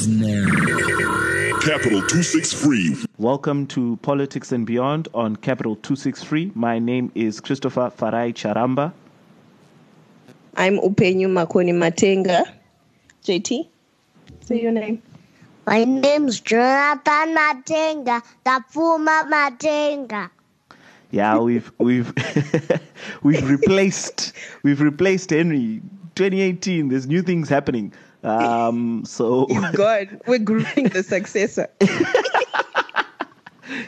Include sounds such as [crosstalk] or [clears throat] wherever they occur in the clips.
And now, Capital 263. Welcome to Politics and Beyond on Capital 263. My name is Christopher Farai Charamba. I'm Upenyu Makoni Matenga. JT, say your name. My name's Jonathan Matenga, the Puma Matenga. Yeah, we've we've [laughs] we've replaced we've replaced Henry. 2018. There's new things happening. Um, so [laughs] gone. We're grooming the successor. [laughs]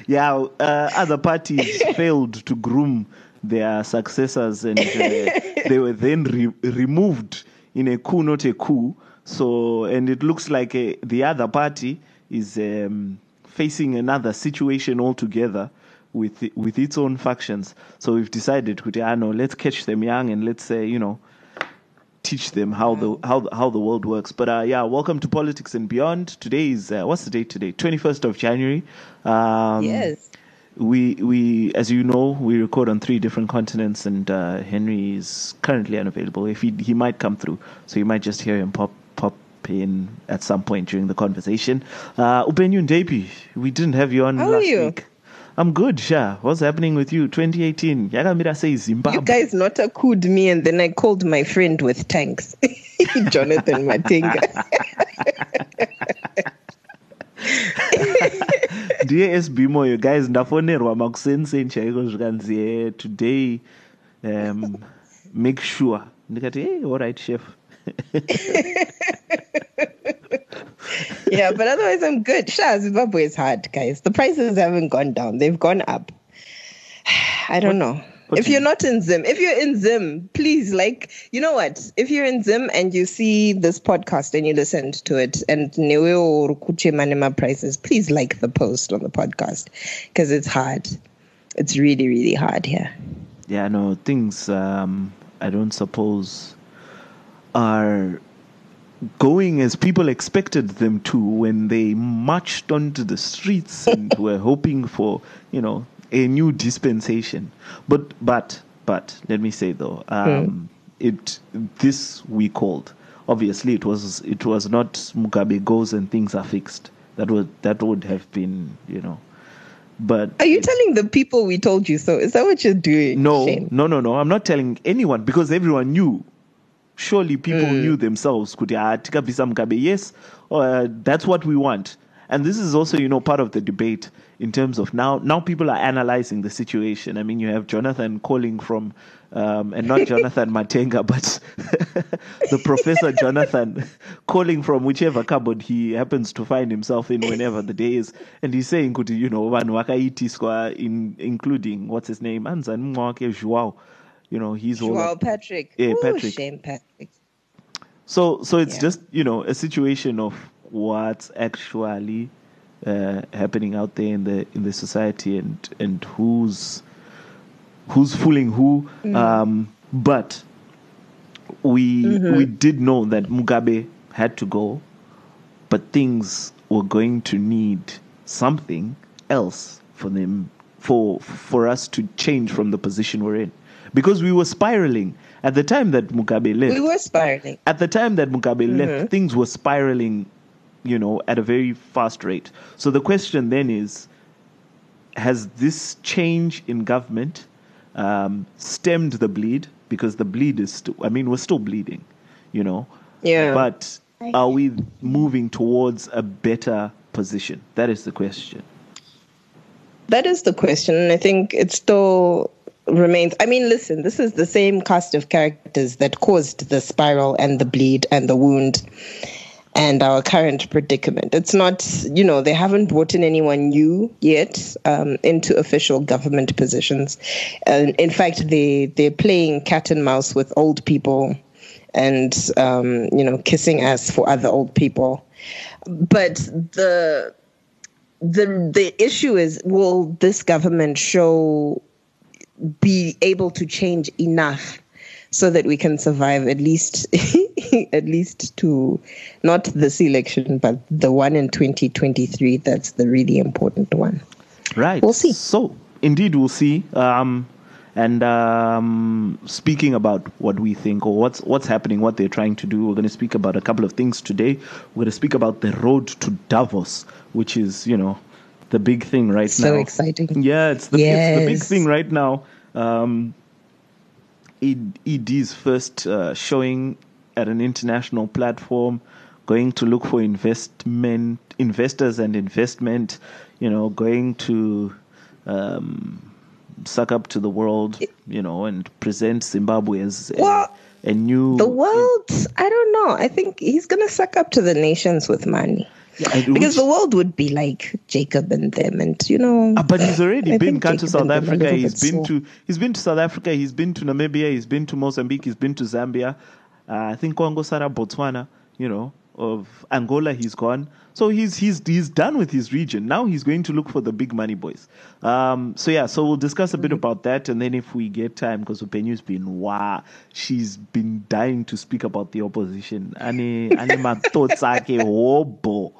yeah, uh, other parties [laughs] failed to groom their successors, and uh, they were then re- removed in a coup, not a coup. So, and it looks like uh, the other party is um, facing another situation altogether with with its own factions. So we've decided, ah, no, let's catch them young and let's say, you know, teach them how the how the, how the world works. But uh, yeah, welcome to Politics and Beyond. Today is uh, what's the date today? Twenty first of January. Um, yes. We we as you know we record on three different continents, and uh, Henry is currently unavailable. If he he might come through, so you might just hear him pop pop in at some point during the conversation. Uh, Upenyu Ndepi, we didn't have you on How last are you? week. I'm good, Sha. What's happening with you? 2018. Yagamira say Zimbabwe. You guys not a cooed me, and then I called my friend with tanks, [laughs] Jonathan Matenga. ndiye [laughs] sb moyo guys ndafonerwa makusenseni chaiko zvikanzi eh, today um, make sure ndikati hey, alright chef [laughs] [laughs] yeah, but otherwise I'm good. Sure, Zimbabwe is hard, guys. The prices haven't gone down; they've gone up. [sighs] I don't know. what if do you- you're not in Zim, if you're in Zim, please, like, you know what? If you're in Zim and you see this podcast and you listened to it and Newe or Kuche Manema prices, please like the post on the podcast because it's hard. It's really, really hard here. yeah no things um, i don't suppose are going as people expected them to when they marched onto the streets [laughs] and were hoping for you know a new dispensation but but but let me say though um, it this we called obviously it was it was not mugabe goes and things are fixed that would that would have been you know but Are you telling the people we told you so? Is that what you're doing? no, Shane? no, no, no. I'm not telling anyone because everyone knew. Surely people Mm. knew themselves. Kuti ah, tikabvisa Mugabe. Yes, uh, that's what we want. And this is also, you know, part of the debate in terms of now. Now people are analyzing the situation. I mean, you have Jonathan calling from, um, and not [laughs] Jonathan Matenga, but [laughs] the Professor Jonathan calling from whichever cupboard he happens to find himself in whenever the day is, and he's saying, kuti, you know, vanhu vakaitiswa in including what's his name, Anzani Mwake Joao. You know, he's all Joao up- Patrick. Yeah, Ooh, Patrick. Shame Patrick. So, so it's Yeah. just you know a situation of what's actually uh, happening out there in the in the society and and who's who's fooling who. Um, but we we did know that Mugabe had to go, but things were going to need something else for them for for us to change from the position we're in because we were spiraling at the time that Mugabe left We were spiraling. at the time that Mugabe Mm-hmm. left, things were spiraling, you know, at a very fast rate. So the question then is has this change in government um, stemmed the bleed? Because the bleed is still, I mean, we're still bleeding, you know? Yeah. But are we moving towards a better position? That is the question. That is the question. I think it's still remains. I mean, listen, this is the same cast of characters that caused the spiral and the bleed and the wound and our current predicament. It's not, you know, they haven't brought in anyone new yet um, into official government positions. And in fact, they, they're playing cat and mouse with old people and, um, you know, kissing ass for other old people. But the the the issue is will this government show be able to change enough so that we can survive at least [laughs] at least to not this election but the one in 2023 that's the really important one Right. We'll see. So, indeed, we'll see. Um, And um, speaking about what we think or what's what's happening, what they're trying to do, we're going to speak about a couple of things today. We're going to speak about the road to Davos, which is you know the big thing right So now. So exciting. Yeah, it's the it's the big thing right now. Um, ED ED's first uh, showing at an international platform, going to look for investment investors and investment. You know, going to um, suck up to the world. You know, and present Zimbabwe as a, Well, a new The world, I don't know. I think he's going to suck up to the nations with money. And Because the world would be like Jacob and them, and you know. Ah, but he's already I been come to South and them a Africa. He's been slow. to he's been to South Africa. He's been to Namibia. He's been to Mozambique. He's been to Zambia. Uh, I think Congo, Sara, Botswana. You know, of Angola, he's gone. So he's he's he's done with his region. Now he's going to look for the big money boys. Um, so yeah, so we'll discuss a bit about that, and then if we get time, because Upenyu's been wow, she's been dying to speak about the opposition. Ane [laughs] my thoughts are hobo.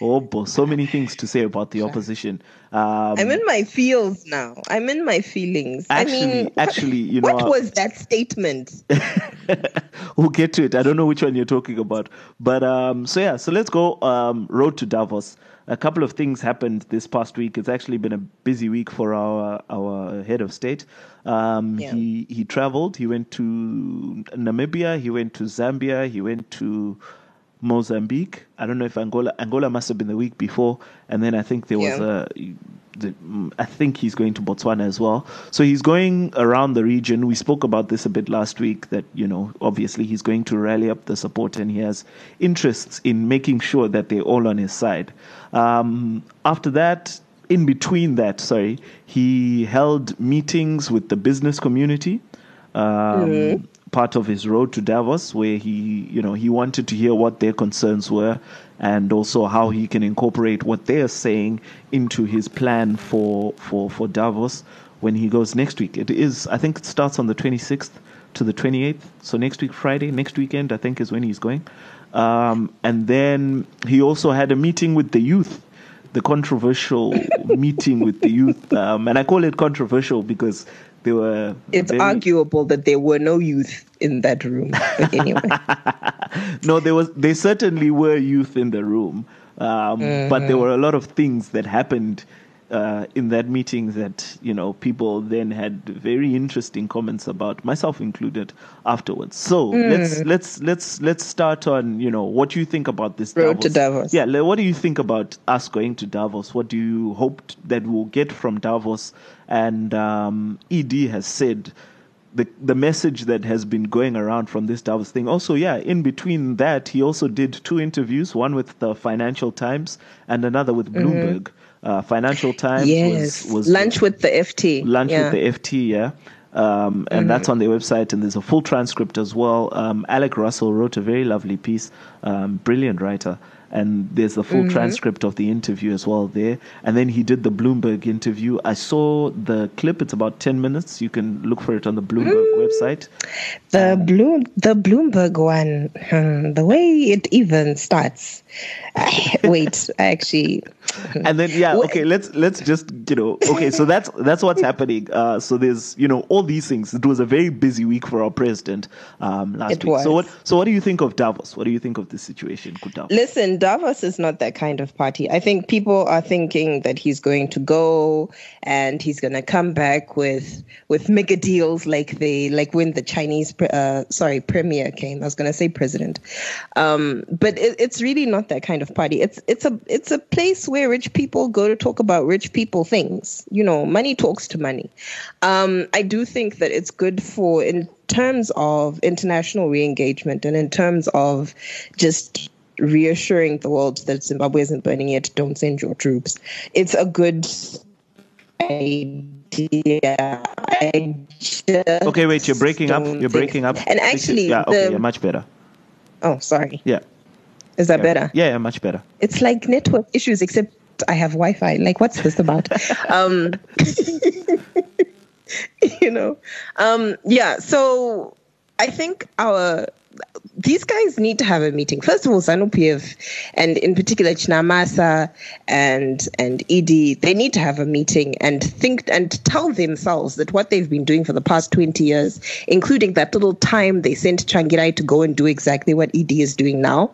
Oh, boy, so many things to say about the opposition. Um, I'm in my feels now. I'm in my feelings. Actually- I mean, actually, you know, what was that statement? [laughs] we'll get to it. I don't know which one you're talking about, but um, so yeah, so let's go. Um, road to Davos. A couple of things happened this past week. It's actually been a busy week for our our head of state. Um, Yeah. He he traveled. He went to Namibia. He went to Zambia. He went to Mozambique. I don't know if Angola. Angola must have been the week before, and then I think there was Yeah. a. The, I think he's going to Botswana as well. So he's going around the region. We spoke about this a bit last week. That you know, obviously, he's going to rally up the support, and he has interests in making sure that they're all on his side. Um, after that, in between that, sorry, he held meetings with the business community. Um, Part of his road to Davos, where he, you know, he wanted to hear what their concerns were, and also how he can incorporate what they are saying into his plan for for for Davos when he goes next week. It is, I think, it starts on the 26th to the 28th. So next week, Friday, next weekend, I think, is when he's going. Um, and then he also had a meeting with the youth the controversial meeting with the youth, um, and I call it controversial because were. It's very- arguable that there were no youth in that room. Anyway, [laughs] No, there was. They certainly were youth in the room, um, but there were a lot of things that happened uh, in that meeting that you know people then had very interesting comments about, myself included, afterwards. So let's let's let's let's start on you know what you think about this Road to Davos. Yeah, what do you think about us going to Davos? What do you hope that we'll get from Davos? And um, Ed has said the the message that has been going around from this Davos thing. Also, yeah, in between that, he also did two interviews, one with the Financial Times and another with Bloomberg. Uh, Financial Times Mm-hmm. yes, was was lunch with the FT. lunch yeah. Mm-hmm. with the FT, yeah. Um, and that's on their website, and there's a full transcript as well. Um, Alec Russell wrote a very lovely piece, um, brilliant writer, and there's the full Mm-hmm. transcript of the interview as well there. And then he did the Bloomberg interview. I saw the clip; it's about ten minutes. You can look for it on the Bloomberg Mm. website. The Bloom, the Bloomberg one, hmm, the way it even starts. [laughs] Wait, I actually, [laughs] and then yeah okay let's let's just you know okay so that's that's what's [laughs] happening uh so there's you know all these things it was a very busy week for our president um last It week so what so what do you think of davos what do you think of this situation Kutao? listen, Davos is not that kind of party. I think people are thinking that he's going to go and he's going to come back with with mega deals like they like when the Chinese pre- uh, sorry premier came. I was going to say president, um, but it, it's really not that kind of party. It's it's a it's a place where rich people go to talk about rich people things. You know, money talks to money. Um, I do think that it's good for in terms of international re-engagement and in terms of just reassuring the world that Zimbabwe isn't burning yet, don't send your troops. It's a good idea. Okay wait you're breaking up you're breaking up And actually, yeah okay the, yeah much better oh, sorry. yeah Is that yeah. better? yeah yeah much better It's like network issues, except I have Wi-Fi. Like, what's this about? [laughs] um, [laughs] you know, um, yeah. So I think our these guys need to have a meeting. First of all, ZANU PF and in particular Chinamasa and and ED, they need to have a meeting and think and tell themselves that what they've been doing for the past 20 years, including that little time they sent Tsvangirai to go and do exactly what ED is doing now,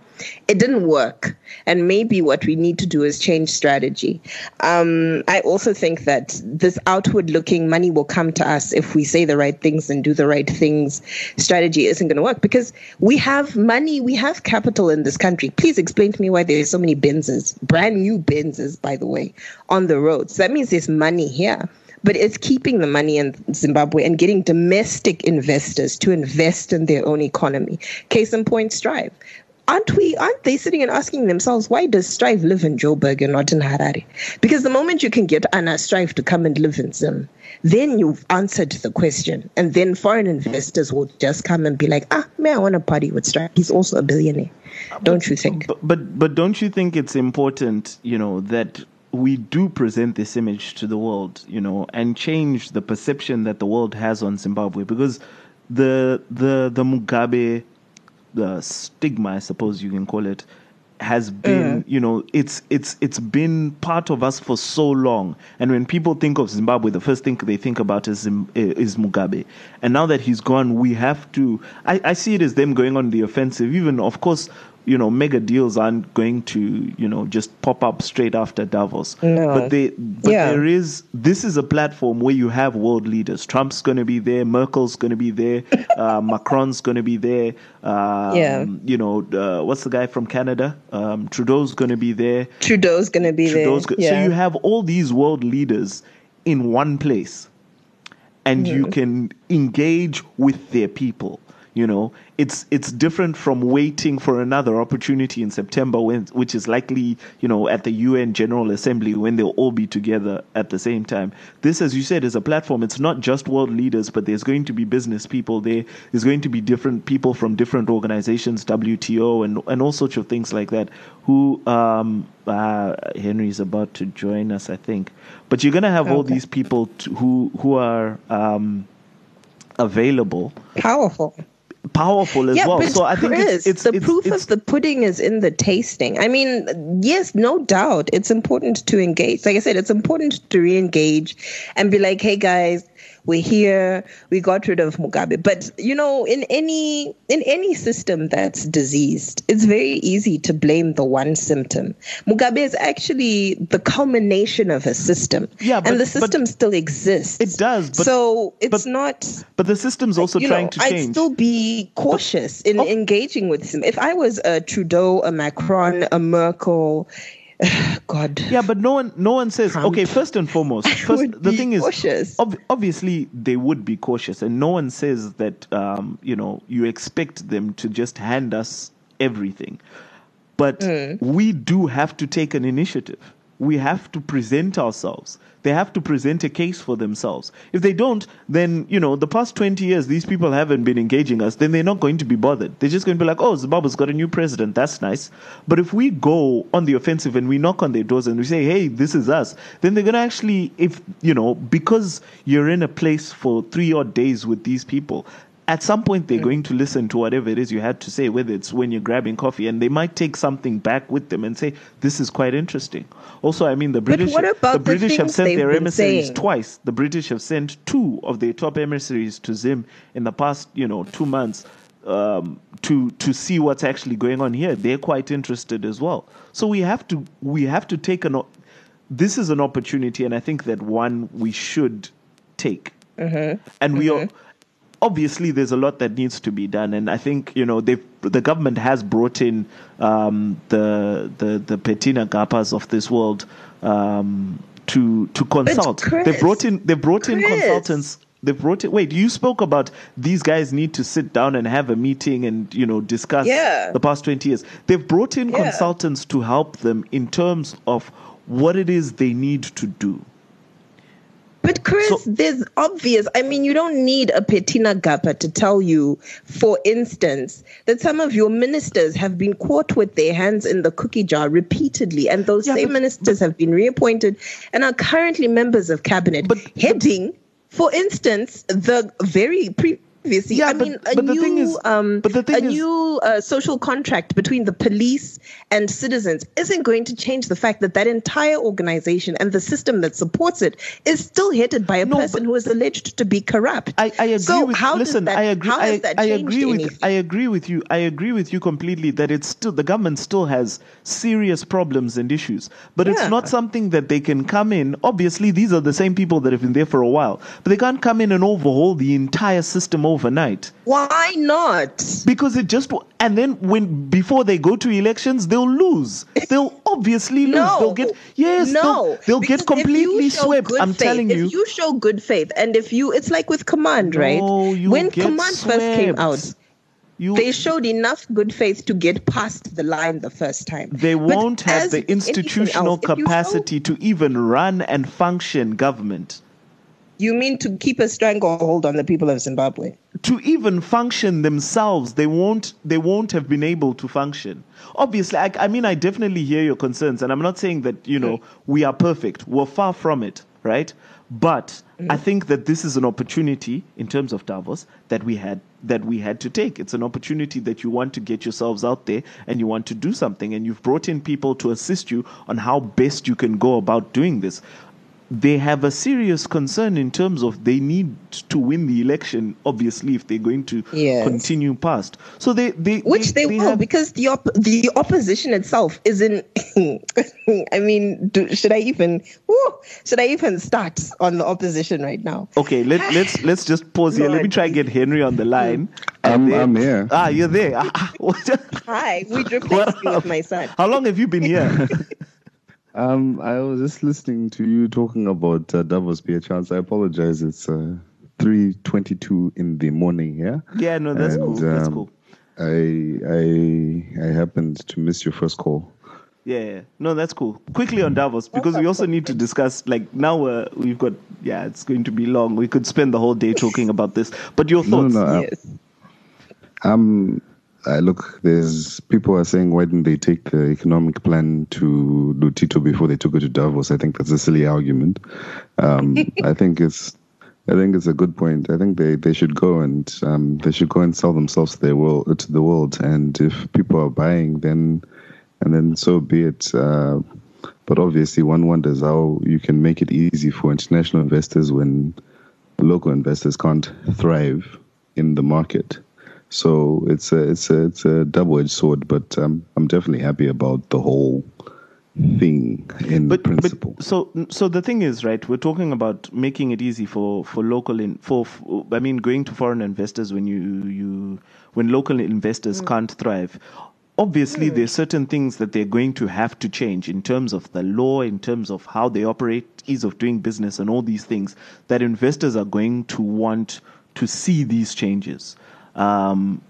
it didn't work. And maybe what we need to do is change strategy. Um, I also think that this outward looking money will come to us if we say the right things and do the right things strategy isn't going to work because we have money, we have capital in this country. Please explain to me why there's so many Benzes, brand new Benzes, by the way, on the roads. That means there's money here but it's keeping the money in Zimbabwe and getting domestic investors to invest in their own economy. Case in point, Strive aren't we aren't they sitting and asking themselves why does strive live in joburg and not in harare? Because the moment you can get anna strive to come and live in zim then you've answered the question. And then foreign investors will just come and be like ah may i want to party with strive he's also a billionaire. Don't you think? But, but but don't you think it's important, you know, that we do present this image to the world, you know, and change the perception that the world has on Zimbabwe? Because the the the Mugabe the stigma, I suppose you can call it, has been, you know, it's it's it's been part of us for so long. And when people think of Zimbabwe, the first thing they think about is eh, is Mugabe. And now that he's gone, we have to. I, I see it as them going on the offensive. Even of course, you know, mega deals aren't going to, you know, just pop up straight after Davos. No. But they, but Yeah. there is. This is a platform where you have world leaders. Trump's going to be there. Merkel's going to be there. [laughs] Uh, Macron's going to be there. Um, Yeah. You know, uh, what's the guy from Canada? Um, Trudeau's going to be there. trudeau's gonna be Trudeau's there go- yeah. So you have all these world leaders in one place, and you Mm-hmm. can engage with their people. You know, it's it's different from waiting for another opportunity in September, when which is likely, you know, at the UN General Assembly when they'll all be together at the same time. This, as you said, is a platform. It's not just world leaders, but there's going to be business people there. There's going to be different people from different organizations, WTO, and and all sorts of things like that. Who um, uh, Henry's about to join us, I think. But you're gonna have all these people to, who who are um, available, powerful powerful as yeah, well. So I think Chris, it's, it's the it's- proof it's- of the pudding is in the tasting. I mean, yes, no doubt, it's important to engage. Like I said, it's important to re-engage and be like, "Hey, guys, we're here. We got rid of Mugabe." But you know, in any in any system that's diseased, it's very easy to blame the one symptom. Mugabe is actually the culmination of a system. Yeah, but- and the but- system still exists. It does, but- so it's but- not but the system's also trying know, to I'd change. still be cautious in Oh. engaging with him. If I was a Trudeau, a Macron, a Merkel, [sighs] God, Yeah, but no one, no one says. Trump. Okay, first and foremost, [laughs] first the thing is, cautious. ob- obviously they would be cautious, and no one says that. Um, you know, you expect them to just hand us everything, but Mm. we do have to take an initiative. We have to present ourselves. They have to present a case for themselves. If they don't, then you know, the past twenty years, these people haven't been engaging us. Then they're not going to be bothered. They're just going to be like, "Oh, Zimbabwe's got a new president. That's nice." But if we go on the offensive and we knock on their doors and we say, "Hey, this is us," then they're going to actually, if you know, because you're in a place for three odd days with these people, at some point they're going to listen to whatever it is you had to say, whether it's when you're grabbing coffee, and they might take something back with them and say, "This is quite interesting." Also, I mean, the British, the the British have sent their emissaries saying? twice. The British have sent two of their top emissaries to Zim in the past, you know, two months. Um, to to see what's actually going on here, they're quite interested as well. So we have to we have to take an. This is an opportunity, and I think that one we should take. And we are obviously there's a lot that needs to be done, and I think you know they the government has brought in um, the the the Petina Gappahs of this world um, to to consult. they brought in they brought in consultants. They brought it. Wait, you spoke about these guys need to sit down and have a meeting and you know discuss Yeah. the past twenty years. They've brought in Yeah. consultants to help them in terms of what it is they need to do. But Chris, So- there's obvious. I mean, you don't need a Petina Gappah to tell you, for instance, that some of your ministers have been caught with their hands in the cookie jar repeatedly, and those Yeah, same but- ministers have been reappointed and are currently members of cabinet, But- heading, for instance, the very pre obviously. Yeah, I but- mean, a but the new, thing is- um, but the thing a is- new uh, social contract between the police and citizens isn't going to change the fact that that entire organization and the system that supports it is still headed by a No, person who is alleged to be corrupt. I, I agree so with how listen, that, I agree How I, I agree with anything? I agree with you. I agree with you completely that it's still the government still has serious problems and issues. But it's not something that they can come in. Obviously these are the same people that have been there for a while. But they can't come in and overhaul the entire system overnight. Why not? Because it just and then when before they go to elections, they'll lose. They'll obviously lose. No, They'll get yes, no, they'll, they'll get completely swept. I'm faith, telling if you. you show good faith, and if you, it's like with Command, right? No, you when get Command first came swept. out, You, they showed enough good faith to get past the line the first time. they But won't have the institutional else, you show- capacity to even run and function government. You mean to keep a stranglehold on the people of Zimbabwe? To even function themselves, they won't. They won't have been able to function. Obviously, I, I mean, I definitely hear your concerns, and I'm not saying that you know mm. we are perfect. We're far from it, right? But I mm. think that this is an opportunity in terms of Davos that we had that we had to take. It's an opportunity that you want to get yourselves out there and you want to do something, and you've brought in people to assist you on how best you can go about doing this they have a serious concern in terms of they need to win the election, obviously, if they're going to Yes. continue past. So they, they Which they, will, have- because the op- the opposition itself isn't. [laughs] I mean, do, should I even? Woo, should I even start on the opposition right now? Okay, let, let's let's just pause here. Let me try and get Henry on the line. [laughs] I'm- And then- I'm here. Ah, you're there. What- [laughs] Hi, we replaced you with my son. How long have you been here? Um, I was just listening to you talking about uh, Davos be a chance. I apologize. It's uh, three twenty-two in the morning here. yeah, no, that's And, cool. That's um, cool. I I I happened to miss your first call. Yeah, yeah. no, that's cool. Quickly on Davos because we also need to discuss. Like now, uh, we've got yeah, it's going to be long. We could spend the whole day talking about this. But your thoughts? no, no. Yes. Um, I look, there's people are saying why didn't they take the economic plan to Lutito before they took it to Davos? I think that's a silly argument. Um, [laughs] I think it's, I think it's a good point. I think they, they should go and um, they should go and sell themselves to the world. To the world, and if people are buying, then and then so be it. Uh, but obviously, one wonders how you can make it easy for international investors when local investors can't thrive in the market. So it's a it's a it's a double edged sword, but um, I'm definitely happy about the whole thing in but, principle. But, so so the thing is right we're talking about making it easy for for local in for, for i mean going to foreign investors when you you when local investors can't thrive. Obviously there's certain things that they're going to have to change in terms of the law in terms of how they operate ease of doing business and all these things that investors are going to want to see these changes um,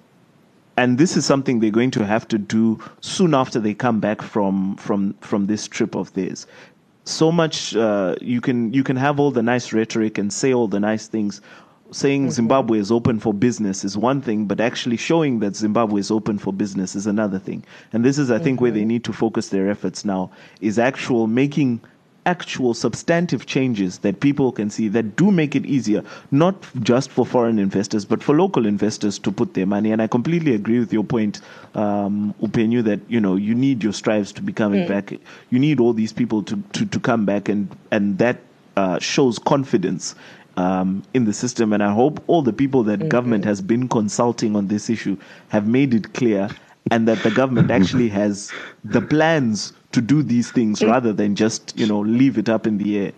and this is something they're going to have to do soon after they come back from from from this trip of theirs. So much uh, you can you can have all the nice rhetoric and say all the nice things. Saying Zimbabwe is open for business is one thing, but actually showing that Zimbabwe is open for business is another thing. And this is, I think, where they need to focus their efforts now is actual making actual substantive changes that people can see that do make it easier, not just for foreign investors, but for local investors to put their money. And I completely agree with your point, um, Upenyu, that you know you need your strives to be coming back. You need all these people to, to, to come back, and and that uh, shows confidence. Um, in the system, and I hope all the people that government has been consulting on this issue have made it clear, and that the government actually has the plans to do these things rather than just you know leave it up in the air.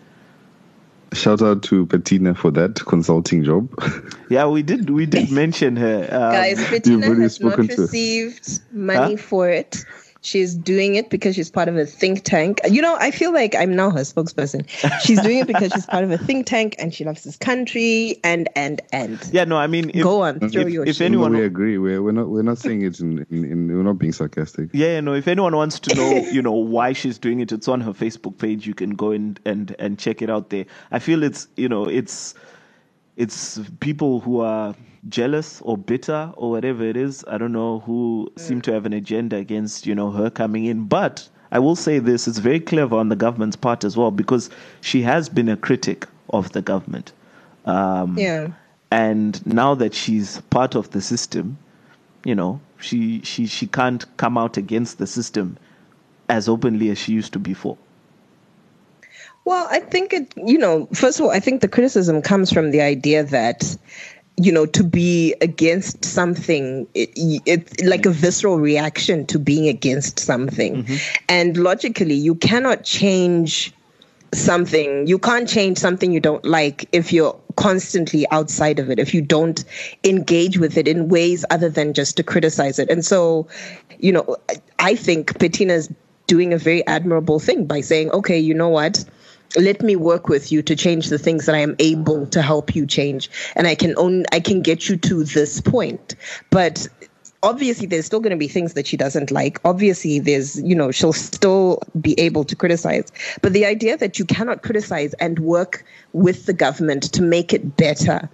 Shout out to Bettina for that consulting job. [laughs] Yeah, we did we did mention her. Um, Guys, You've Bettina has not received money Huh? for it. She's doing it because she's part of a think tank. You know, I feel like I'm now her spokesperson. She's doing it because she's part of a think tank and she loves this country and and and. yeah, no, I mean, if, Go on, throw if, your if shit. anyone, no, we agree. We're, we're not we're not saying it in, in, in we're not being sarcastic. yeah, no, if anyone wants to know, you know, why she's doing it, it's on her Facebook page. You can go and and and check it out there. I feel it's you know it's it's people who are jealous or bitter or whatever it is. I don't know who seem to have an agenda against you know her coming in, but. I will say this: it's very clever on the government's part as well because she has been a critic of the government. Um, Yeah. and now that she's part of the system, you know, she she she can't come out against the system as openly as she used to before. Well, I think it, you know, first of all, I think the criticism comes from the idea that, you know, to be against something, it, it's like a visceral reaction to being against something. Mm-hmm. And logically, you cannot change something. You can't change something you don't like if you're constantly outside of it, if you don't engage with it in ways other than just to criticize it. And so, you know, I- I think Bettina's doing a very admirable thing by saying, okay, you know what? Let me work with you to change the things that I am able to help you change. And I can own I can get you to this point. But obviously there's still going to be things that she doesn't like obviously there's you know she'll still be able to criticize but the idea that you cannot criticize and work with the government to make it better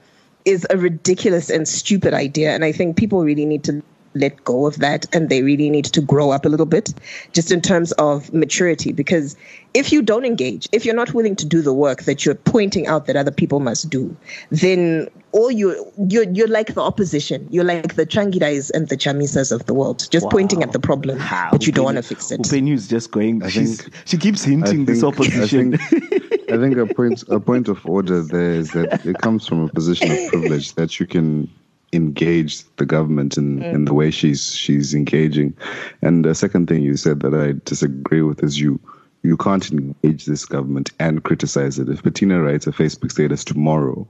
is a ridiculous and stupid idea and i think people really need to let go of that and they really need to grow up a little bit just in terms of maturity because if you don't engage if you're not willing to do the work that you're pointing out that other people must do then all you you're you're like the opposition you're like the tsvangirais and the chamisas of the world just pointing at the problem Wow, but you don't want to fix it Upenyu is just going. I she's, think- she keeps I hinting this opposition. I think, I think a point a point of order there is that it comes from a position of privilege that you can engage the government in, mm. in the way she's she's engaging. And the second thing you said that I disagree with is you you can't engage this government and criticize it. If Bettina writes a Facebook status tomorrow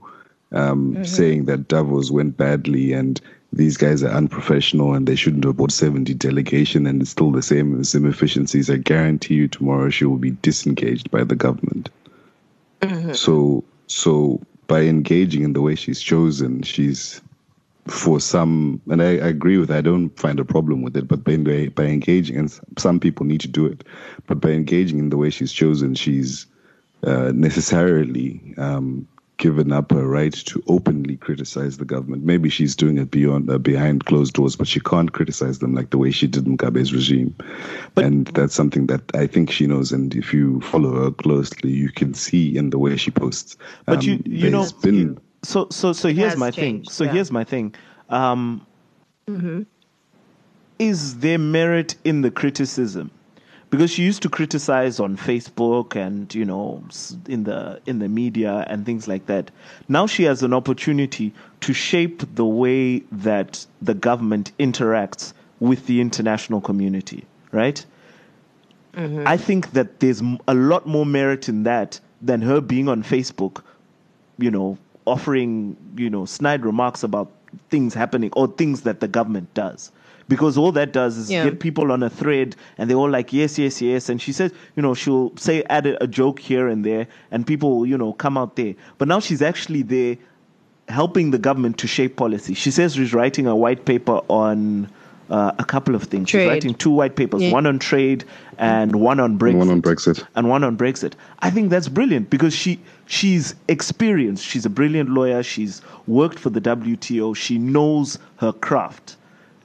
um, mm-hmm. saying that Davos went badly and these guys are unprofessional and they shouldn't have bought 70 delegation and it's still the same the same efficiencies, I guarantee you tomorrow she will be disengaged by the government. Mm-hmm. So so by engaging in the way she's chosen, she's for some, and I, I agree with. I don't find a problem with it, but by by engaging, and some people need to do it, but by engaging in the way she's chosen, she's uh, necessarily um, given up her right to openly criticize the government. Maybe she's doing it beyond uh, behind closed doors, but she can't criticize them like the way she did Mugabe's regime, and that's something that I think she knows. And if you follow her closely, you can see in the way she posts. But you um, you know there's been so so so here's my thing. So yeah. here's my thing. Um, Is there merit in the criticism? Because she used to criticize on Facebook and you know in the in the media and things like that. Now she has an opportunity to shape the way that the government interacts with the international community, right? I think that there's a lot more merit in that than her being on Facebook, you know, offering, you know, snide remarks about things happening or things that the government does. Because all that does is Yeah. get people on a thread and they're all like, yes, yes, yes. And she says, you know, she'll say, add a, a joke here and there and people, you know, come out there. But now she's actually there helping the government to shape policy. She says she's writing a white paper on uh, a couple of things. She's writing two white papers, Yeah. one on trade and one on Brexit. one on Brexit. And one on Brexit. I think that's brilliant because she she's experienced. She's a brilliant lawyer. She's worked for the WTO. She knows her craft.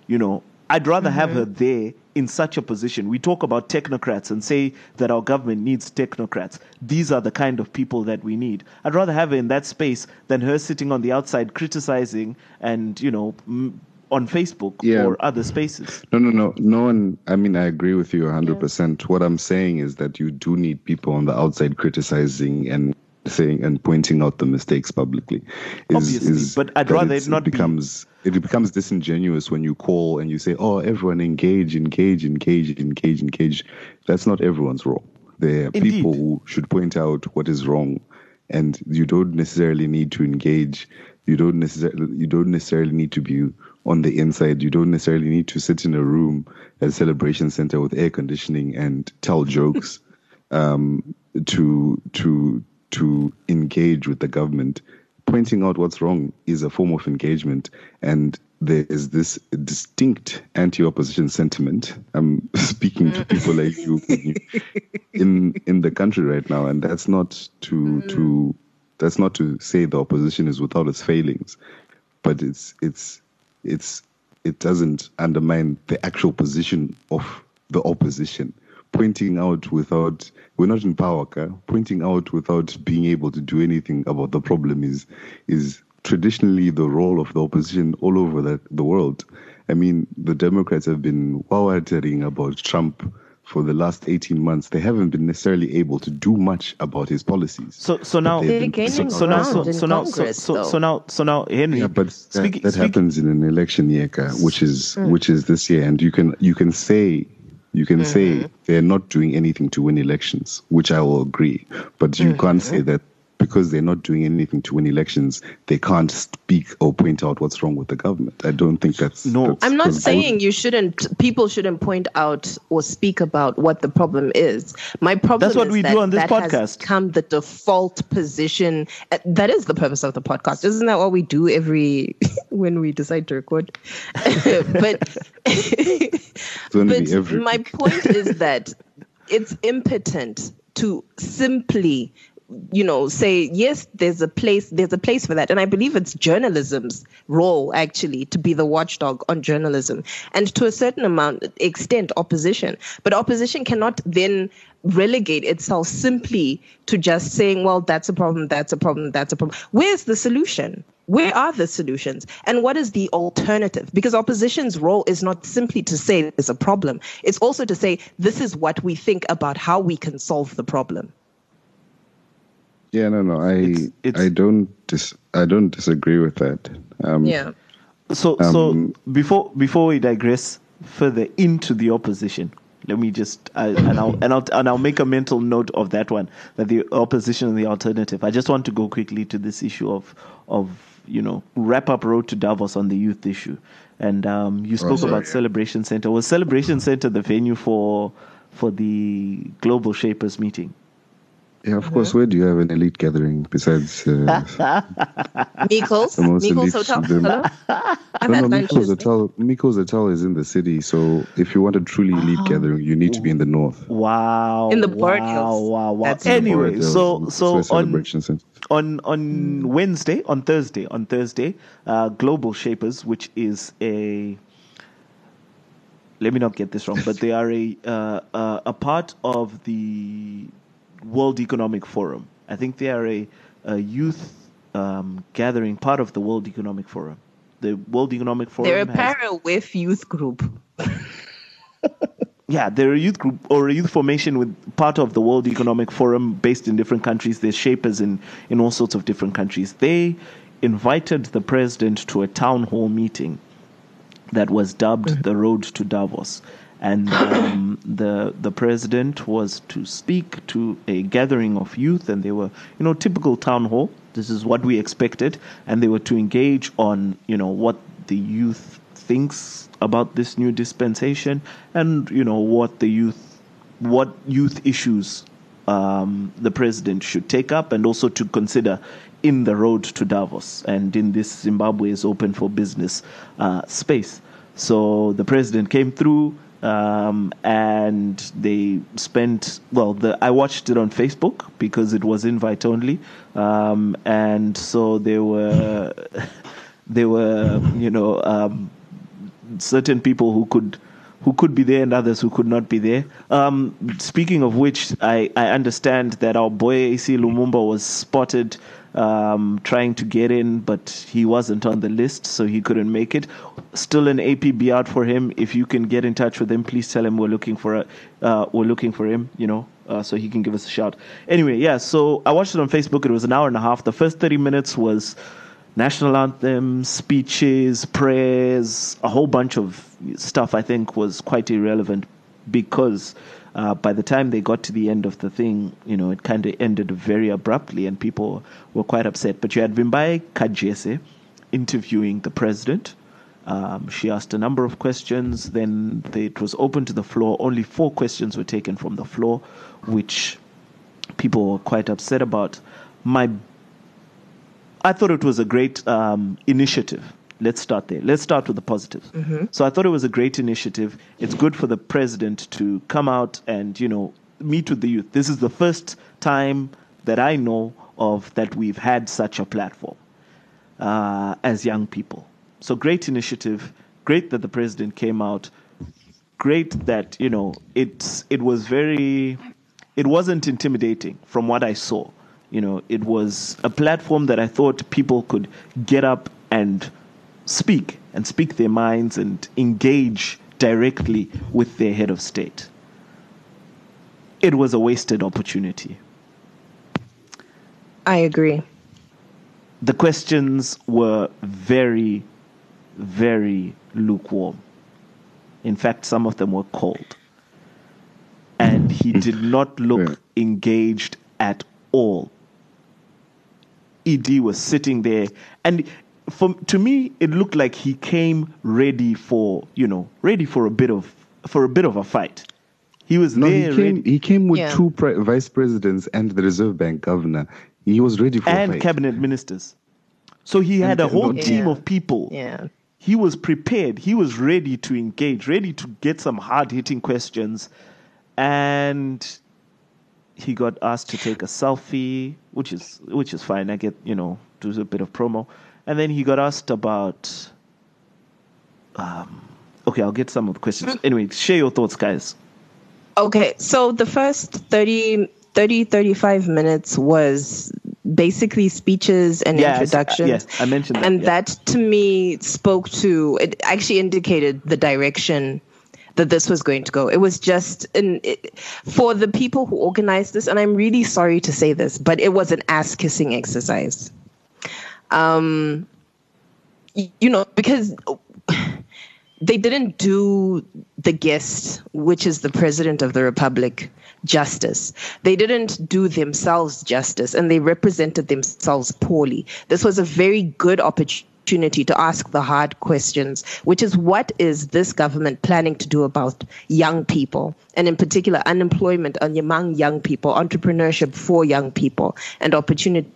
You know, I'd rather have her there in such a position. We talk about technocrats and say that our government needs technocrats. These are the kind of people that we need. I'd rather have her in that space than her sitting on the outside criticizing and, you know, m- on Facebook Yeah. or other spaces. No, no, no. No one, I mean, I agree with you 100%. What I'm saying is that you do need people on the outside criticizing and saying and pointing out the mistakes publicly. Is, Obviously, is but I'd rather it's- it not be- becomes, It becomes disingenuous when you call and you say, oh, everyone engage, engage, engage, engage, engage. That's not everyone's role. There are Indeed. people who should point out what is wrong and you don't necessarily need to engage you don't necessarily you don't necessarily need to be on the inside you don't necessarily need to sit in a room at a celebration center with air conditioning and tell jokes [laughs] um, to to to engage with the government. Pointing out what's wrong is a form of engagement and there is this distinct anti-opposition sentiment. I'm [laughs] speaking to people like you [laughs] in in the country right now and that's not to to that's not to say the opposition is without its failings but it's it's it's it doesn't undermine the actual position of the opposition pointing out without we're not in power okay? pointing out without being able to do anything about the problem is is traditionally the role of the opposition all over the, the world. I mean, the Democrats have been wawatering about Trump for the last 18 months. They haven't been necessarily able to do much about his policies. So so now they've They're gaining so, so now so, so now so, so, so now so now Henry Yeah, but that, speaking, that speaking- happens in an election year, which is Mm. which is this year, and you can you can say you can Mm-hmm. say they're not doing anything to win elections, which I will agree, but you can't Mm-hmm. say that because they're not doing anything to win elections, they can't speak or point out what's wrong with the government. I don't think that's. No. that's I'm not saying you shouldn't. People shouldn't point out or speak about what the problem is. My problem. That's what is we do that on this that has podcast. become the default position. Uh, That is the purpose of the podcast. Isn't that what we do every [laughs] when we decide to record? [laughs] but It's going to but my point is that it's impotent to simply you know say yes there's a place there's a place for that. And i believe it's journalism's role actually to be the watchdog on journalism. And to a certain amount extent opposition. But opposition cannot then relegate itself simply to just saying well that's a problem that's a problem that's a problem. Where's the solution? Where are the solutions? And what is the alternative? Because opposition's role is not simply to say there's a problem. It's also to say this is what we think about how we can solve the problem Yeah, no, no, I It's- it's- I don't dis, I don't disagree with that. Um, yeah So, Um, so before before we digress further into the opposition, let me just I, and I'll and I'll and I'll make a mental note of that one that the opposition and the alternative. I just want to go quickly to this issue of of you know wrap up road to Davos on the youth issue, and um, you spoke sorry, about yeah. Celebration Center. Was Celebration Center the venue for for the Global Shapers meeting? Yeah, of course. Where do you have an elite gathering besides? Uh, [laughs] Meikles, The most elite Hotel. student. Hello? I'm no, no, Meikles Hotel. Meikles Hotel is in the city, so if you want a truly elite Oh. gathering, you need to be in the north. Wow! In the wow, Boreals. Wow! Wow! That's in the Anyway, Boreals, so so a on on on Wednesday, on Thursday, on Thursday, uh, Global Shapers, which is a let me not get this wrong, but they are a uh, uh, a part of the World Economic Forum. I think they are a, a youth um, gathering, part of the World Economic Forum. The World Economic Forum. They're a para with youth group. [laughs] yeah, they're a youth group or a youth formation with part of the World Economic Forum based in different countries. They're shapers in, in all sorts of different countries. They invited the president to a town hall meeting that was dubbed the Road to Davos. And um, the the president was to speak to a gathering of youth, and they were, you know, typical town hall. This is what we expected, and they were to engage on, you know, what the youth thinks about this new dispensation, and you know what the youth, what youth issues um, the president should take up, and also to consider in the road to Davos and in this Zimbabwe is open for business uh, space. So the president came through um, and they spent, well, the, I watched it on Facebook because it was invite only. Um, and so they were, [laughs] they were, you know, um, certain people who could who could be there and others who could not be there. Um, speaking of which, I, I understand that our boy Acie Lumumba was spotted um, trying to get in, but he wasn't on the list, so he couldn't make it. Still an APB out for him. If you can get in touch with him, please tell him we're looking for a, uh, we're looking for him. You know, uh, so he can give us a shout. Anyway, yeah. So I watched it on Facebook. It was an hour and a half. The first thirty minutes was national anthem, speeches, prayers, a whole bunch of stuff I think was quite irrelevant because uh, by the time they got to the end of the thing, you know, it kind of ended very abruptly and people were quite upset. But you had Vimbai Kajese interviewing the president. Um, she asked a number of questions. Then they, it was open to the floor. Only four questions were taken from the floor, which people were quite upset about. My I thought it was a great um, initiative. Let's start there. Let's start with the positives. So I thought it was a great initiative. It's good for the president to come out and you know meet with the youth. This is the first time that I know of that we've had such a platform uh, as young people. So great initiative. Great that the president came out. Great that you know it's it was very. It wasn't intimidating from what I saw. You know, it was a platform that I thought people could get up and speak and speak their minds and engage directly with their head of state. It was a wasted opportunity. I agree. The questions were very, very lukewarm. In fact, some of them were cold. And he mm. did not look engaged at all. ED was sitting there, and for to me, it looked like he came ready for you know ready for a bit of for a bit of a fight. He was No, he there came. ready, He came with Yeah. two pre- vice presidents and the Reserve Bank governor. He was ready for a and fight. cabinet ministers. So he had a And- whole Yeah. team of people. Yeah. He was prepared. He was ready to engage, ready to get some hard hitting questions. And he got asked to take a selfie, which is which is fine. I get, you know, do a bit of promo. And then he got asked about um okay, I'll get some of the questions. Anyway, share your thoughts, guys. Okay, so the first 30, 30 35 minutes was basically speeches and s- introductions. yes, I mentioned that, And yeah. that to me spoke to, it actually indicated the direction that this was going to go. It was just an, it, for the people who organized this, and I'm really sorry to say this, but it was an ass kissing exercise. Um, you know, because they didn't do the guest, which is the president of the republic, justice. They didn't do themselves justice and they represented themselves poorly. This was a very good opportunity to ask the hard questions, which is what is this government planning to do about young people, and in particular, unemployment among young people, entrepreneurship for young people, and opportunity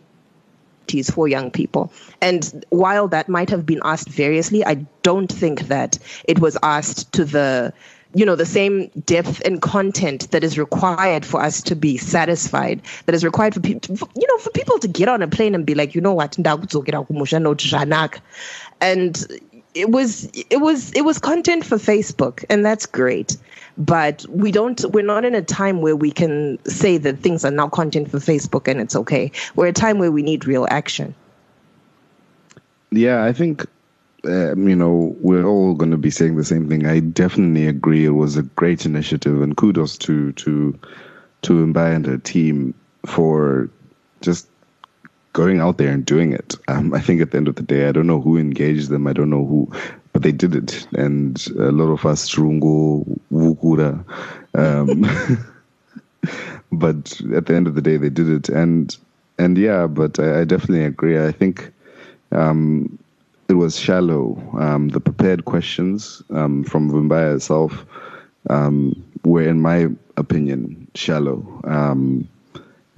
opportunities for young people. And while that might have been asked variously, I don't think that it was asked to the you know the same depth and content that is required for us to be satisfied that is required for people you know for people to get on a plane and be like you know what and it was it was it was content for facebook and that's great but we don't we're not in a time where we can say that things are now content for facebook and it's okay we're a time where we need real action Yeah, I think um, you know we're all going to be saying the same thing. I definitely agree. It was a great initiative, and kudos to to to Vimbai and her team for just going out there and doing it. Um, I think at the end of the day, I don't know who engaged them. I don't know who, but they did it, and a lot of us Trungo Wukura. Um, [laughs] but at the end of the day, they did it, and and yeah, but I, I definitely agree. I think um, it was shallow. Um, the prepared questions um, from Vumbaya itself um, were, in my opinion, shallow. Um,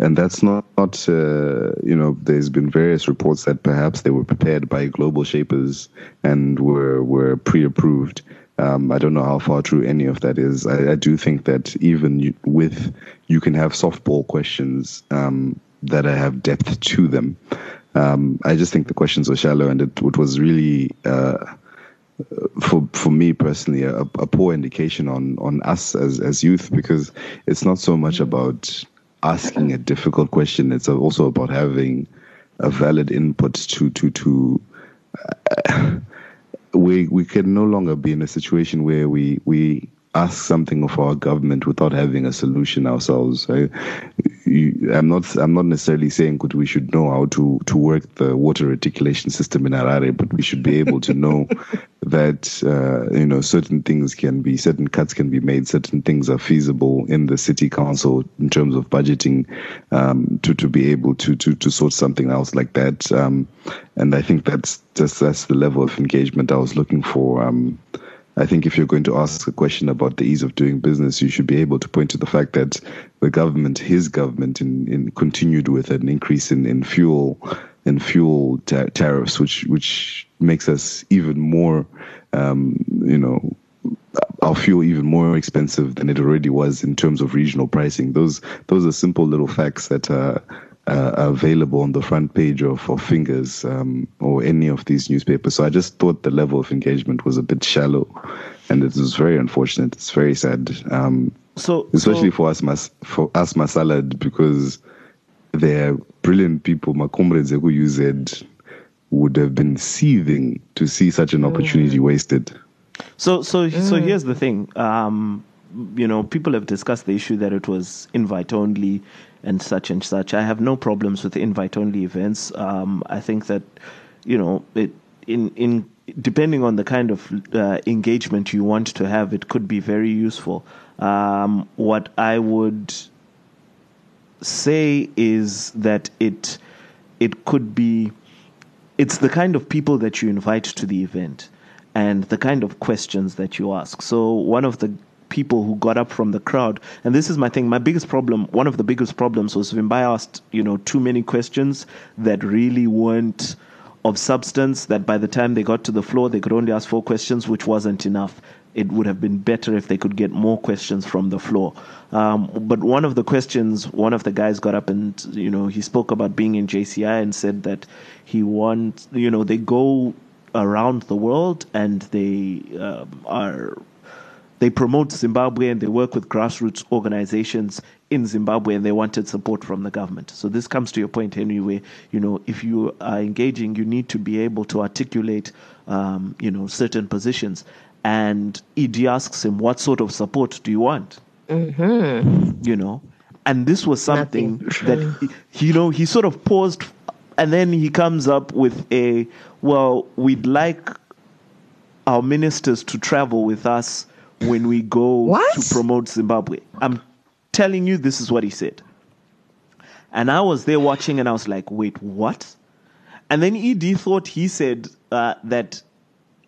and that's not, not uh, you know, there's been various reports that perhaps they were prepared by global shapers and were, were pre approved. Um, I don't know how far true any of that is. I, I do think that even you, with, you can have softball questions um, that have depth to them. Um, I just think the questions were shallow, and it, it was really, uh, for for me personally, a, a poor indication on on us as as youth because it's not so much about asking a difficult question; it's also about having a valid input to to to. Uh, we we can no longer be in a situation where we we ask something of our government without having a solution ourselves. You, I'm not I'm not necessarily saying that we should know how to to work the water reticulation system in Harare, but we should be able to know [laughs] that uh, you know certain things can be certain cuts can be made, certain things are feasible in the city council in terms of budgeting um, to to be able to to to sort something else like that. Um, and I think that's just that's the level of engagement I was looking for. Um, I think if you're going to ask a question about the ease of doing business, you should be able to point to the fact that the government, his government, in, in continued with an increase in, in fuel in fuel ta- tariffs, which which makes us even more, um, you know, our fuel even more expensive than it already was in terms of regional pricing. Those those are simple little facts that are, uh, available on the front page of, of Fingers um, or any of these newspapers. So I just thought the level of engagement was a bit shallow, and it was very unfortunate. It's very sad, um, So, especially so- for us, mas- for us Masalad, because they're brilliant people, my comrades at UZ, would have been seething to see such an opportunity wasted. So, so, so here's the thing. Um, you know, people have discussed the issue that it was invite only and such and such. I have no problems with invite only events. Um, I think that, you know, it in in depending on the kind of uh, engagement you want to have, it could be very useful. Um, what I would say is that it it could be it's the kind of people that you invite to the event and the kind of questions that you ask. So one of the people who got up from the crowd, and this is my thing, my biggest problem, one of the biggest problems was Vimbai asked, you know, too many questions that really weren't of substance that by the time they got to the floor they could only ask four questions, which wasn't enough. It would have been better if they could get more questions from the floor. Um, but one of the questions, one of the guys got up and you know he spoke about being in JCI and said that he wants, you know, they go around the world and they um, are they promote Zimbabwe and they work with grassroots organizations in Zimbabwe and they wanted support from the government. So this comes to your point, Henry, where you know if you are engaging, you need to be able to articulate, um, you know, certain positions. And ED asks him, "What sort of support do you want?" Mm-hmm. You know, and this was something that you know he sort of paused, and then he comes up with a, "Well, we'd like." Our ministers to travel with us when we go What? to promote Zimbabwe. I'm telling you, this is what he said. And I was there watching and I was like, wait, what? And then ED thought he said uh, that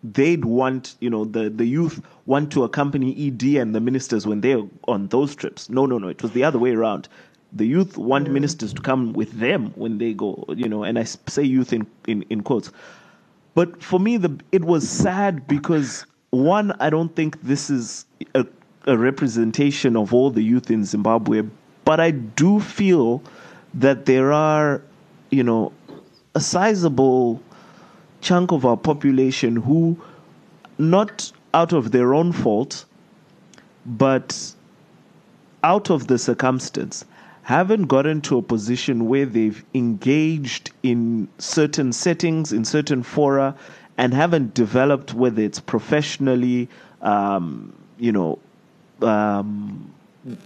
they'd want, you know, the, the youth want to accompany ED and the ministers when they're on those trips. No, no, no. It was the other way around. The youth want ministers to come with them when they go, you know, and I say youth in, in, in quotes. But for me, the it was sad because one, I don't think this is a, a representation of all the youth in Zimbabwe, but I do feel that there are, you know, a sizable chunk of our population who, not out of their own fault, but out of the circumstance, haven't gotten to a position where they've engaged in certain settings, in certain fora, and haven't developed, whether it's professionally, um, you know, um,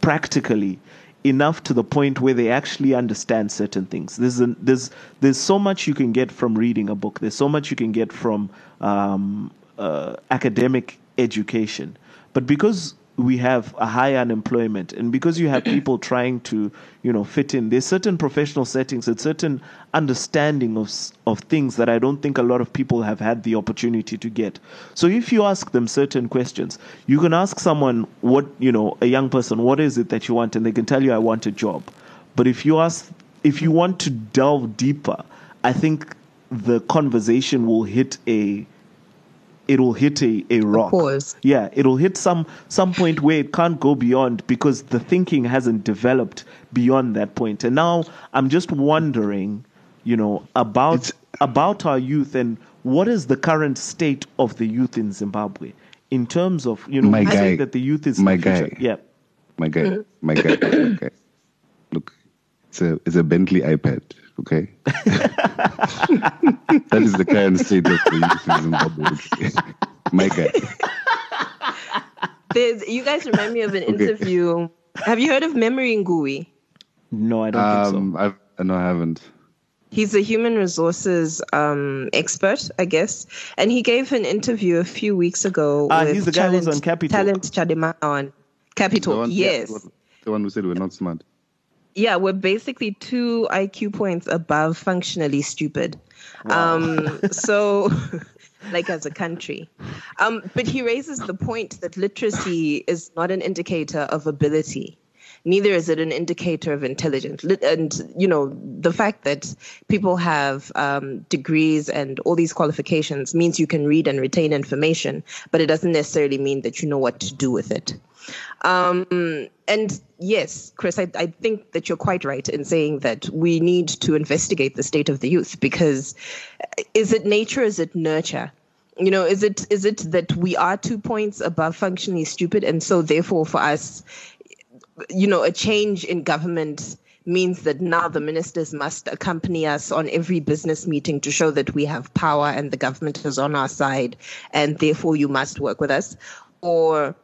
practically, enough to the point where they actually understand certain things. There's there's there's so much you can get from reading a book. There's so much you can get from um, uh, academic education, but because we have a high unemployment. And because you have [clears throat] people trying to you know fit in there's certain professional settings and certain understanding of of things that I don't think a lot of people have had the opportunity to get. So if you ask them certain questions you can ask someone what you know a young person what is it that you want? And they can tell you I want a job. But if you ask if you want to delve deeper I think the conversation will hit a it will hit a, a rock. pause. Yeah, it'll hit some some point where it can't go beyond because the thinking hasn't developed beyond that point. And now I'm just wondering, you know, about It's- about our youth and what is the current state of the youth in Zimbabwe in terms of you know My we say guy. that the youth is My guy. Yeah. My guy, mm-hmm. my guy, okay. [coughs] Look, it's a it's a Bentley iPad, okay. [laughs] that is the current state of the youth in Zimbabwe. okay? [laughs] my guy. There's, you guys remind me of an interview. Have you heard of Memory Nguwi? No, I don't think so. I've no, I haven't. He's a human resources um, expert, I guess, and he gave an interview a few weeks ago. Ah, with he's the guy who's Talent- on Capital. Talent Chadema on Capital. The one, yes. the the one who said we're not smart. Yeah, we're basically two IQ points above functionally stupid. Um, [laughs] so, [laughs] like as a country. Um, but he raises the point that literacy is not an indicator of ability. Neither is it an indicator of intelligence. And, you know, the fact that people have um, degrees and all these qualifications means you can read and retain information, but it doesn't necessarily mean that you know what to do with it. Um, and yes, Chris, I, I think that you're quite right in saying that we need to investigate the state of the youth because uh, is it nature, is it nurture? You know, is it is it that we are two points above functionally stupid, and so therefore for us, you know, a change in government means that now the ministers must accompany us on every business meeting to show that we have power and the government is on our side, and therefore you must work with us? Or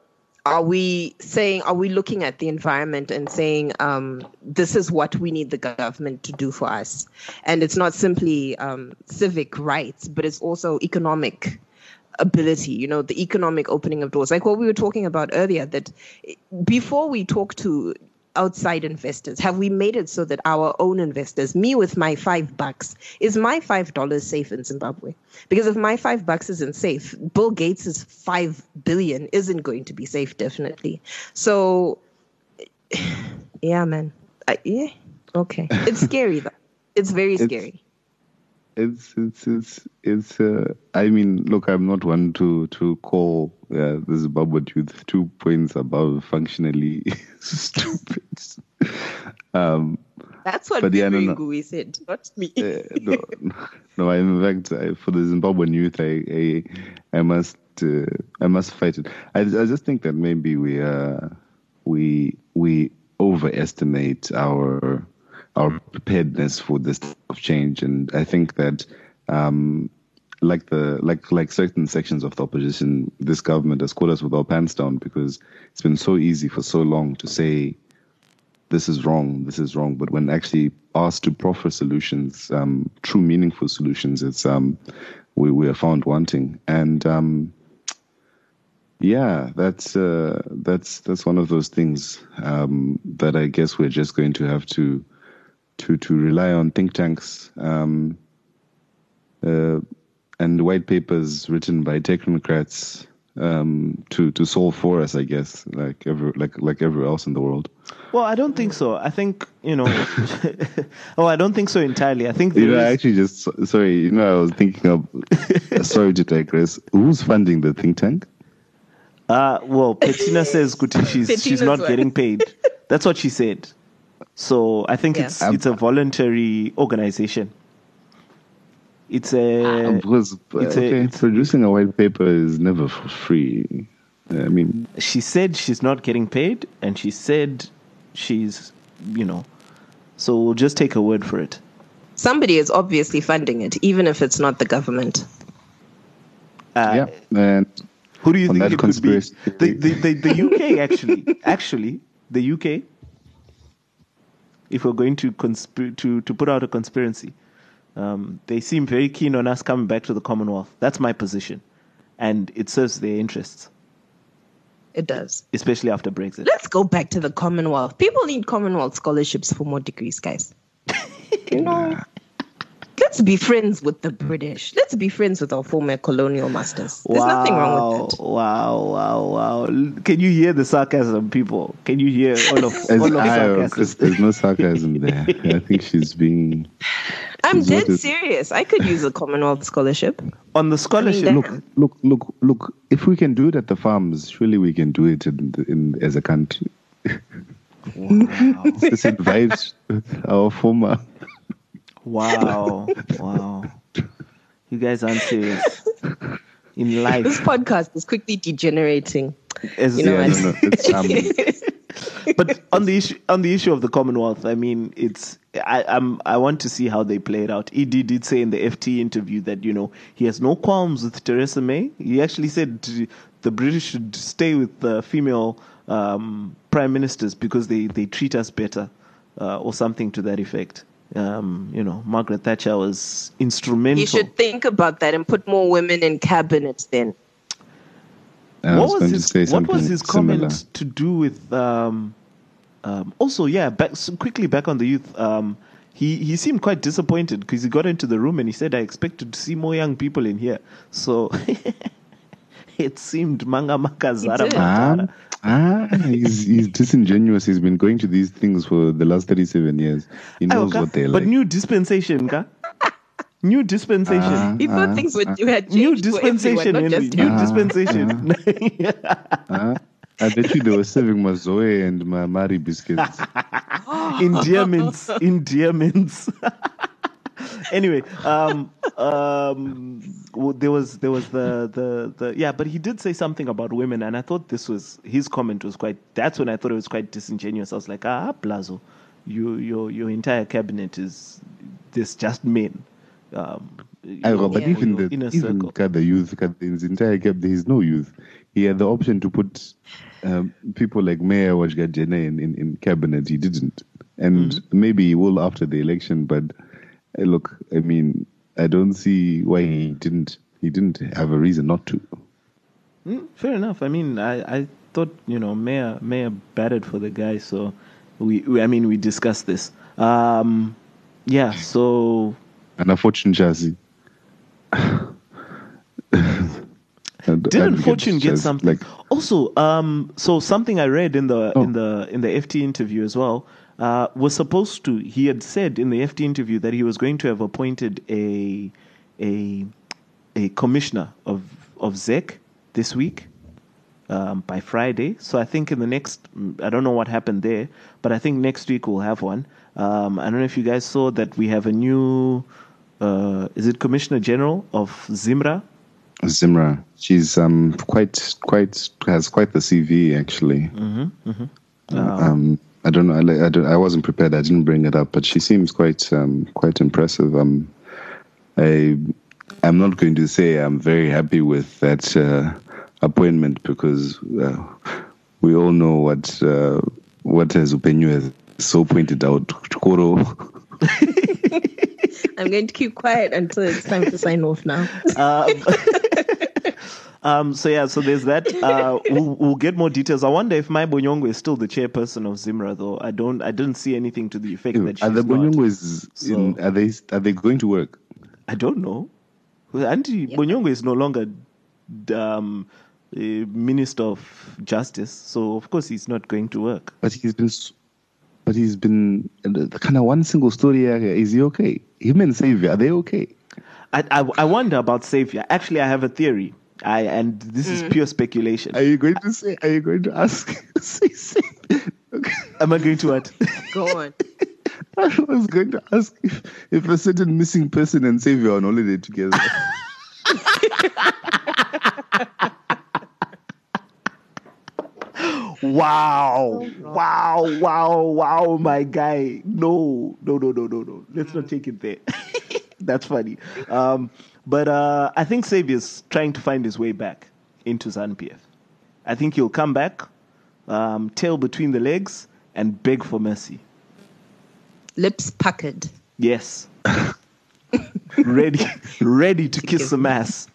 are we saying, are we looking at the environment and saying, um, this is what we need the government to do for us? And it's not simply um, civic rights, but it's also economic ability, you know, the economic opening of doors. Like what we were talking about earlier, that before we talk to outside investors, have we made it so that our own investors, me with my five bucks, is my five dollars safe in Zimbabwe? Because if my five bucks isn't safe, Bill Gates's five billion isn't going to be safe, definitely. So, [sighs] yeah, man. I, yeah, okay. It's scary though. It's very It's- scary. It's it's it's it's uh, i mean look i'm not one to to call uh, the zimbabwe youth two points above functionally [laughs] stupid um That's what but yeah, no, no. Nguwi said, not me. uh, no, no I, in fact I, for the zimbabwean youth i i, I must uh, i must fight it I, I just think that maybe we uh we we overestimate our our preparedness for this of change and i think that um like the like like certain sections of the opposition this government has caught us with our pants down because it's been so easy for so long to say this is wrong, this is wrong. But when actually asked to proffer solutions, um, true meaningful solutions, it's um, we we are found wanting. And um, yeah, that's uh, that's that's one of those things um, that I guess we're just going to have to to to rely on think tanks um, uh, and white papers written by technocrats um, to to solve for us. I guess like every like like everywhere else in the world. Well, I don't think so. I think you know. [laughs] oh, I don't think so entirely. I think You know, there I is- actually just sorry. You know, I was thinking of. [laughs] sorry to digress. Who's funding the think tank? Uh, well, Petina says Kuti, she's she's not one. getting paid. That's what she said. So I think Yeah. it's it's a voluntary organization. It's a because it's a- it's- producing a white paper is never for free. I mean, she said she's not getting paid, and she said she's you know. So we'll just take her word for it. Somebody is obviously funding it, even if it's not the government. Uh, yeah, and Who do you think that it could be? The, the, the, the UK actually, [laughs] actually, the UK. If we're going to conspir- to to put out a conspiracy, um, they seem very keen on us coming back to the Commonwealth. That's my position, and it serves their interests, It does. especially after Brexit. Let's go back to the Commonwealth. People need Commonwealth scholarships for more degrees, guys. [laughs] you know, let's be friends with the British. Let's be friends with our former colonial masters. There's nothing wrong with that. Wow, wow, wow! Can you hear the sarcasm, people? Can you hear all of as all of I, sarcasm? Chris, there's no sarcasm there. I think she's being. I'm Is dead serious. I could use a Commonwealth scholarship. on the scholarship. that- Look, look, look, look. If we can do it at the farms, surely we can do it in, in as a country. [laughs] This advice our former. Wow, [laughs] wow! You guys aren't serious in life. This podcast is quickly degenerating. As, You know Yeah, no, no. It's, um, [laughs] but on the issue on the issue of the Commonwealth, I mean, it's I I'm, I want to see how they play it out. Ed did say in the FT interview that you know he has no qualms with Theresa May. He actually said the British should stay with the female um, prime ministers because they they treat us better, uh, or something to that effect. Um, you know, Margaret Thatcher was instrumental. You should think about that and put more women in cabinets then. I what was was his what was his similar. comment to do with um, um, also yeah back so quickly back on the youth um, he he seemed quite disappointed because he got into the room and he said I expected to see more young people in here so [laughs] it seemed manga maka zara. Ah, ah, he's, he's disingenuous. He's been going to these things for the last 37 years. He knows Okay, what they're but new dispensation ka? new dispensation Ah, He thought ah, things would you had new changed for everyone, dispensation not Henry, just new him. Dispensation [laughs] ah. I bet you they were serving Mazoe and my Marie biscuits. endearments endearments [laughs] [laughs] anyway um um well, there was there was the the the yeah but he did say something about women and i thought this was his comment was quite that's when i thought it was quite disingenuous i was like ah Blazo, you your your entire cabinet is there's just men. Um, I know, but Yeah. even the even circle. Kada youth, Kada, in his entire camp, there is no youth. He had the option to put um, people like Mayor Wadyajena in, in, in cabinet. He didn't, and Mm-hmm. maybe he will after the election. But look, I mean, I don't see why he didn't. He didn't have a reason not to. Mm, fair enough. I mean, I, I thought you know Mayor Mayor batted for the guy, so we, we I mean we discussed this. Um, yeah. So And a Fortune Chasi. And didn't advocate Fortune get something? Like, also, um, so something I read in the Oh. in the in the FT interview as well uh, was supposed to. He had said in the FT interview that he was going to have appointed a a a commissioner of of ZEC this week um, by Friday. So I think in the next, I don't know what happened there, but I think next week we'll have one. Um, I don't know if you guys saw that we have a new, uh, is it Commissioner General of Zimra? Zimra, she's um quite quite has quite the CV actually. Mm-hmm, Um, I don't know. I, I, don't, I wasn't prepared. I didn't bring it up, but she seems quite um quite impressive. Um, I I'm not going to say I'm very happy with that uh, appointment because uh, we all know what uh, what has Upenyu has so pointed out. Koro. [laughs] I'm going to keep quiet until it's time to sign off now. [laughs] Um, so yeah, so there's that. [laughs] Uh, we'll, we'll get more details. I wonder if Mai Bonyongo is still the chairperson of Zimra, though. I don't. I didn't see anything to the effect that she's Are the not. Bonyongo is in, So- are they are they going to work? I don't know. Well, Auntie Bonyongo is no longer um, a minister of justice, so of course he's not going to work. But he's been, but he's been kind of one single story area. Is he okay? Him and Saviour, are they okay? I, I, I wonder about Saviour. Actually, I have a theory. I and this is mm. pure speculation. Are you going to say? Are you going to ask? [laughs] say, say. Okay. Am I going to what? Go on. [laughs] I was going to ask if, if a certain missing person and Saviour are on holiday together. [laughs] Wow. Oh, wow. Wow. Wow, my guy. No, no, no, no, no, no. Let's not take it there. [laughs] That's funny. Um, but uh, I think Saviour's trying to find his way back into ZANU PF. I think he'll come back, um, tail between the legs, and beg for mercy. Lips puckered. Yes. [laughs] ready, ready to kiss some ass.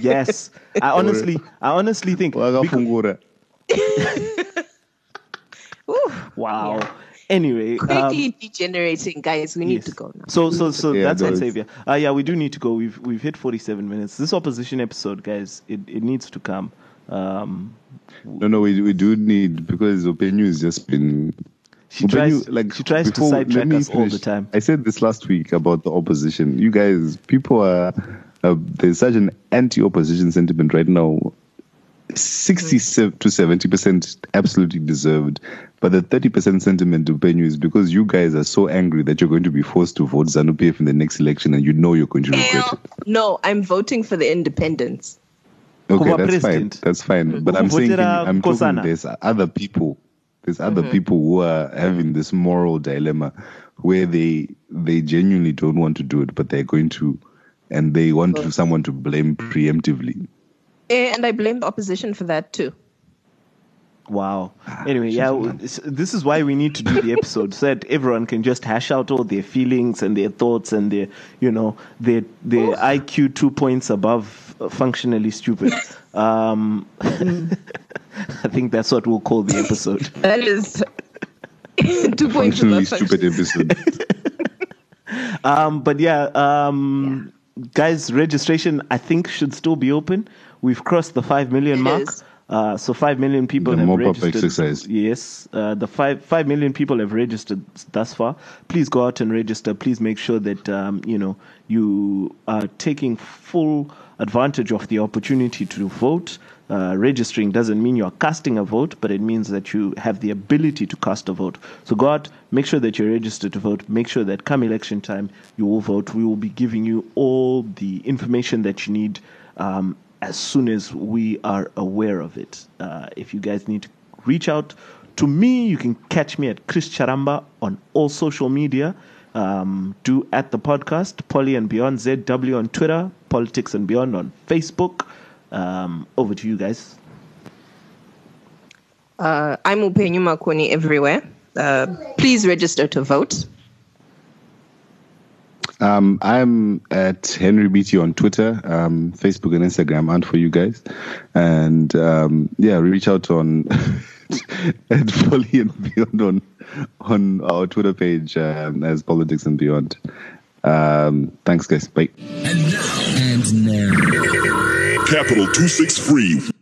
Yes. I honestly, I honestly think. because- Wakafungura. [laughs] Ooh, Wow. Anyway, um, quickly degenerating, guys. We need yes. to go now. So, so, so Yeah, that's on guys. Saviour. Uh, yeah, we do need to go. We've we've hit forty-seven minutes. This opposition episode, guys, it, it needs to come. Um, No, no, we we do need because Upenyu has just been. she Upenyu, tries, she tries to before- let sidetrack me us all the time. I said this last week about the opposition. You guys, people are. Uh, there's such an anti-opposition sentiment right now. 60 to 70 percent absolutely deserved, but the 30 percent sentiment of Upenyu is because you guys are so angry that you're going to be forced to vote ZANU PF in the next election, and you know you're going to regret it. No, I'm voting for the independents. Okay, Kuba that's president. fine. That's fine. But I'm saying I'm talking there's other people. There's other mm-hmm. people who are having this moral dilemma where they they genuinely don't want to do it, but they're going to, and they want to, someone to blame preemptively. Eh, And I blame the opposition for that too. Wow. Anyway, yeah, this is why we need to do the episode so that everyone can just hash out all their feelings and their thoughts and their, you know, their their IQ two points above uh, functionally stupid. [laughs] Um, [laughs] I think that's what we'll call the episode. [laughs] That is two points Functionally above stupid episode. Um, but yeah, um, guys, registration I think should still be open. We've crossed the five million It mark. is. Uh, so five million people The have mop-up registered. exercise. Yes, uh, the five five million people have registered thus far. Please go out and register. Please make sure that um, you know you are taking full advantage of the opportunity to vote. Uh, registering doesn't mean you're casting a vote, but it means that you have the ability to cast a vote. So go out, make sure that you're registered to vote. Make sure that come election time you will vote. We will be giving you all the information that you need um, as soon as we are aware of it. Uh, if you guys need to reach out to me, you can catch me at Chris Charamba on all social media. Um, do at the podcast, Polly and Beyond ZW on Twitter, Politics and Beyond on Facebook. Um, over to you guys. Uh, I'm Upenyu Makoni everywhere. Uh, please register to vote. Um, I'm at Henry Beatty on Twitter, um, Facebook, and Instagram, and for you guys. And um, yeah, reach out on [laughs] at Folly and Beyond on on our Twitter page um, as Politics and Beyond. Um, thanks, guys. Bye. And now. And now. Capital 263.